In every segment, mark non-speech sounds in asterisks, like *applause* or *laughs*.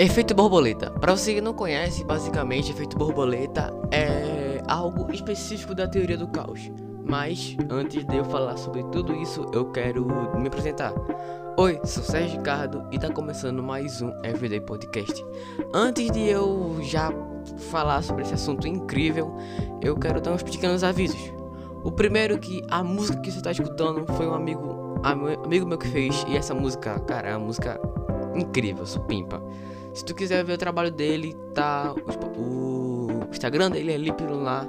Efeito borboleta. Para você que não conhece, basicamente, efeito borboleta é algo específico da teoria do caos. Mas antes de eu falar sobre tudo isso, eu quero me apresentar. Oi, sou Sérgio Ricardo e tá começando mais um Everyday Podcast. Antes de eu já falar sobre esse assunto incrível, eu quero dar uns pequenos avisos. O primeiro que a música que você tá escutando foi um amigo, amigo meu que fez e essa música, cara, é uma música incrível, supimpa. Se tu quiser ver o trabalho dele, tá o, Instagram dele é Lip Lunar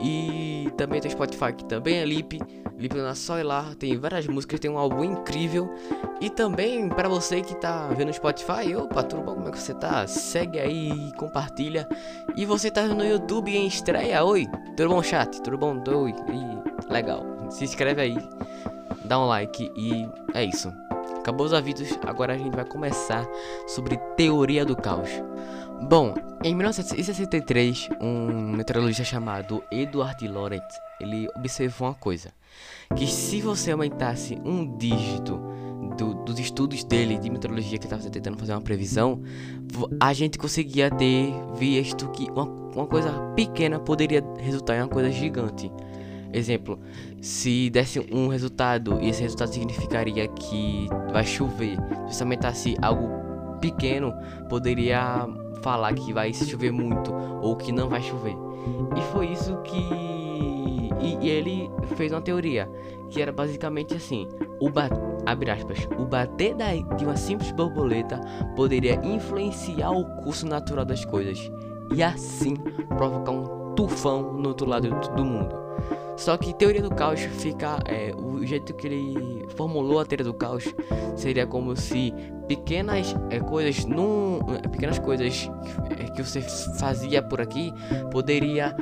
e também tem o Spotify que também é Lip, Lip Lunar só ir lá, tem várias músicas, tem um álbum incrível. E também para você que tá vendo no Spotify, opa, tudo bom, como é que você tá? Segue aí, compartilha. E você tá no YouTube em estreia, oi, tudo bom chat, tudo bom, oi, legal, se inscreve aí, dá um like e é isso. Acabou os avisos, agora a gente vai começar sobre teoria do caos. Bom, em 1963, um meteorologista chamado Edward Lorenz, ele observou uma coisa, que se você aumentasse um dígito do, dos estudos dele de meteorologia que estava tentando fazer uma previsão, a gente conseguia ter visto que uma, uma coisa pequena poderia resultar em uma coisa gigante. Exemplo, se desse um resultado e esse resultado significaria que vai chover, se aumentasse algo pequeno, poderia falar que vai chover muito ou que não vai chover. E foi isso que. E, e ele fez uma teoria que era basicamente assim: o ba... abre aspas, o bater da... de uma simples borboleta poderia influenciar o curso natural das coisas e assim provocar um tufão no outro lado do mundo. Só que teoria do caos fica. É, o jeito que ele formulou a teoria do caos seria como se pequenas é, coisas. Num, é, pequenas coisas que, é, que você fazia por aqui poderia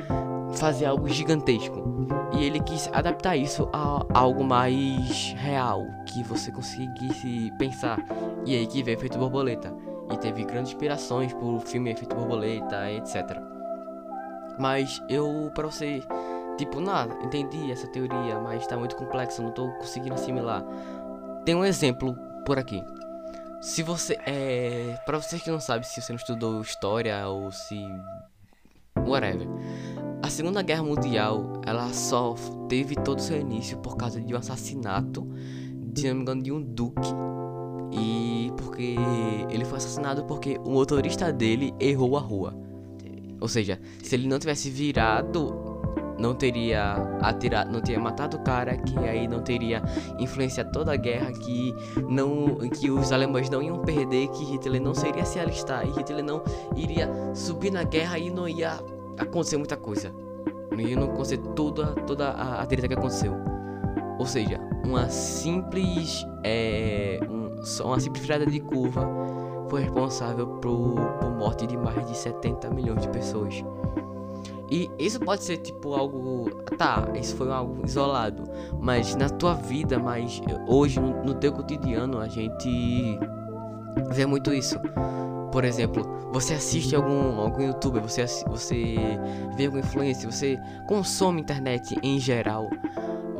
fazer algo gigantesco. E ele quis adaptar isso a algo mais real, que você conseguisse pensar. E aí que veio Efeito Borboleta. E teve grandes inspirações por filme Efeito Borboleta, etc. Mas eu, para você Tipo, nada, entendi essa teoria, mas tá muito complexa, não tô conseguindo assimilar. Tem um exemplo por aqui. Se você é, para vocês que não sabem se você não estudou história ou se whatever. A Segunda Guerra Mundial, ela só teve todo o seu início por causa de um assassinato, de não me engano, de um duque. E porque ele foi assassinado porque o motorista dele errou a rua. Ou seja, se ele não tivesse virado não teria atirado, não teria matado o cara, que aí não teria influenciado toda a guerra, que não que os alemães não iam perder, que Hitler não seria se alistar e Hitler não iria subir na guerra e não ia acontecer muita coisa. Não ia acontecer toda toda a, a treta que aconteceu. Ou seja, uma simples é, um, uma simples virada de curva foi responsável por, por morte de mais de 70 milhões de pessoas. E isso pode ser tipo algo. Tá, isso foi algo isolado. Mas na tua vida, mas hoje, no, no teu cotidiano, a gente vê muito isso. Por exemplo, você assiste algum, algum youtuber, você, você vê algum influencer, você consome internet em geral.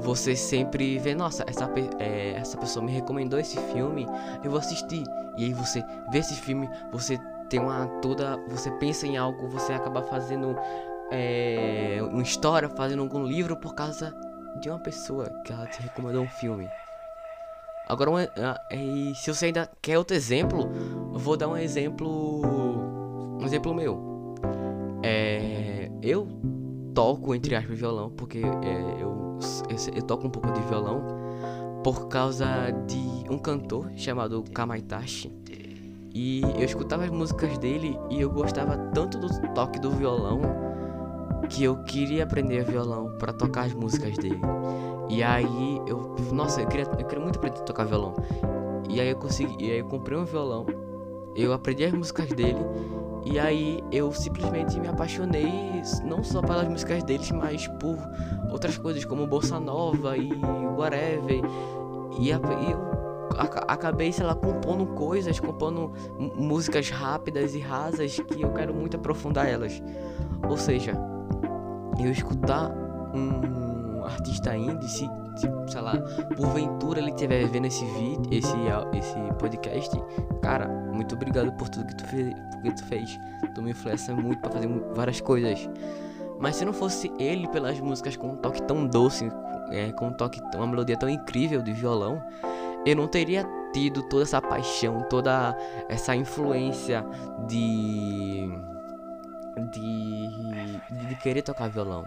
Você sempre vê, nossa, essa, é, essa pessoa me recomendou esse filme, eu vou assistir. E aí você vê esse filme, você tem uma toda. Você pensa em algo, você acaba fazendo é, uma história, fazendo algum livro por causa de uma pessoa que ela te recomendou um filme. Agora, uma, e se você ainda quer outro exemplo, eu vou dar um exemplo, um exemplo meu. É, eu toco entre aspas violão porque é, eu, eu, eu toco um pouco de violão por causa de um cantor chamado Kamaitachi. E eu escutava as músicas dele e eu gostava tanto do toque do violão que eu queria aprender violão para tocar as músicas dele. E aí eu, nossa, eu queria, eu queria muito aprender a tocar violão. E aí eu consegui, e aí eu comprei um violão, eu aprendi as músicas dele e aí eu simplesmente me apaixonei não só pelas músicas deles, mas por outras coisas como bossa nova e whatever. E, e eu acabei, sei lá, compondo coisas, compondo músicas rápidas e rasas que eu quero muito aprofundar elas. Ou seja, eu escutar um, artista indie, se, se sei lá, porventura ele estiver vendo esse vídeo, esse, esse podcast, cara, muito obrigado por tudo que tu, fez, tu fez. Tu me influencia muito para fazer várias coisas. Mas se não fosse ele pelas músicas com um toque tão doce, é, com um toque, uma melodia tão incrível de violão, eu não teria tido toda essa paixão, toda essa influência de de, de querer tocar violão.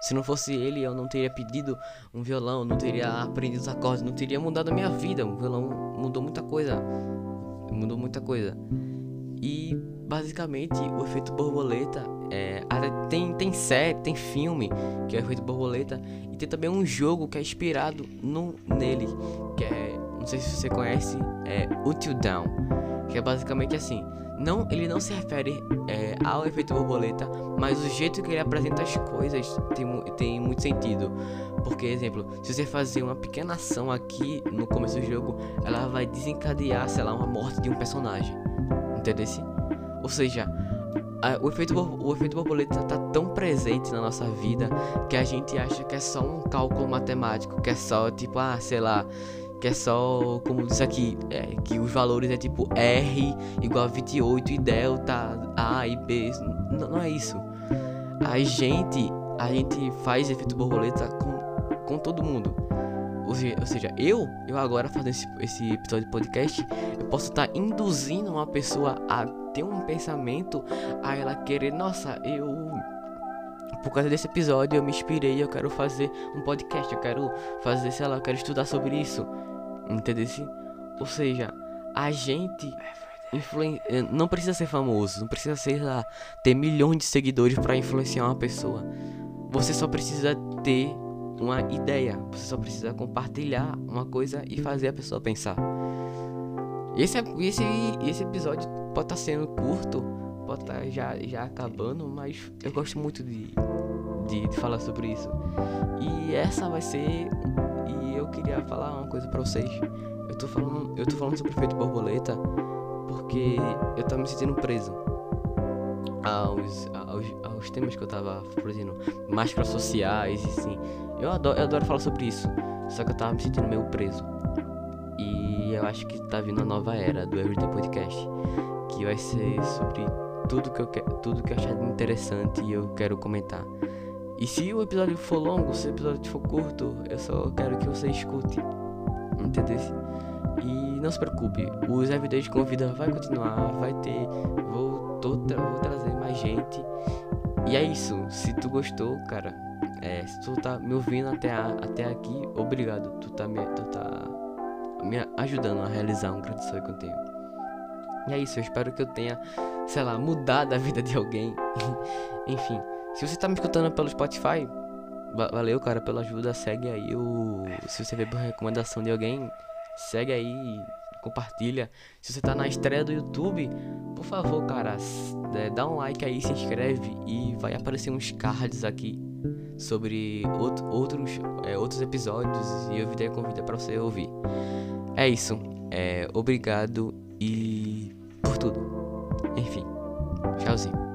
Se não fosse ele, eu não teria pedido um violão, não teria aprendido os acordes, não teria mudado a minha vida. O violão mudou muita coisa. Mudou muita coisa. E basicamente o efeito borboleta é, tem, tem série, tem filme que é o efeito borboleta e tem também um jogo que é inspirado no, nele, que é, não sei se você conhece, é Until Down, que é basicamente assim, não, ele não se refere é, ao efeito borboleta, mas o jeito que ele apresenta as coisas tem, tem muito sentido. Porque, exemplo, se você fazer uma pequena ação aqui no começo do jogo, ela vai desencadear, sei lá, uma morte de um personagem. Entendeu? Ou seja, a, o, efeito, o efeito borboleta tá tão presente na nossa vida que a gente acha que é só um cálculo matemático, que é só tipo, ah, sei lá, que é só, como diz aqui, é, que os valores é tipo R igual a 28 e delta A e B. Não, não é isso. A gente, a gente faz efeito borboleta com, com todo mundo. Ou seja, ou seja, eu, eu agora fazendo esse, esse episódio de podcast, eu posso estar tá induzindo uma pessoa a ter um pensamento, a ela querer, nossa, eu por causa desse episódio eu me inspirei, eu quero fazer um podcast, eu quero fazer, sei lá, eu quero estudar sobre isso. Entendeu? Ou seja, a gente influen... Eh, não precisa ser famoso, não precisa ser lá, ter milhões de seguidores para influenciar uma pessoa. Você só precisa ter uma ideia, você só precisa compartilhar uma coisa e fazer a pessoa pensar. Esse, esse, esse episódio pode estar tá sendo curto, pode estar tá já, já acabando, mas eu gosto muito de, de, de falar sobre isso. E essa vai ser eu queria falar uma coisa pra vocês. Eu tô falando, eu tô falando sobre o efeito borboleta porque eu tava me sentindo preso aos, aos, aos temas que eu tava produzindo, máscaras sociais e assim. Eu adoro, eu adoro falar sobre isso, só que eu tava me sentindo meio preso. E eu acho que tá vindo a nova era do Everyday Podcast, que vai ser sobre tudo que eu quero, tudo que eu achar interessante e eu quero comentar. E se o episódio for longo, se o episódio for curto, eu só quero que você escute. Entendeu? E não se preocupe, os Everyday de Convida vai continuar, vai ter. Vou, tô, vou trazer mais gente. E é isso. Se tu gostou, cara, é, se tu tá me ouvindo até, a, até aqui, obrigado. Tu tá, me, tu tá me ajudando a realizar um grande sonho que eu tenho. E é isso, eu espero que eu tenha, sei lá, mudado a vida de alguém. *laughs* Enfim. Se você tá me escutando pelo Spotify, valeu, cara, pela ajuda. Segue aí o. Se você vê por recomendação de alguém, segue aí, compartilha. Se você tá na estreia do YouTube, por favor, cara, é, dá um like aí, se inscreve e vai aparecer uns cards aqui sobre outro, outros, é, outros episódios e eu vídeo convida para você ouvir. É isso. É, obrigado e por tudo. Enfim, tchauzinho.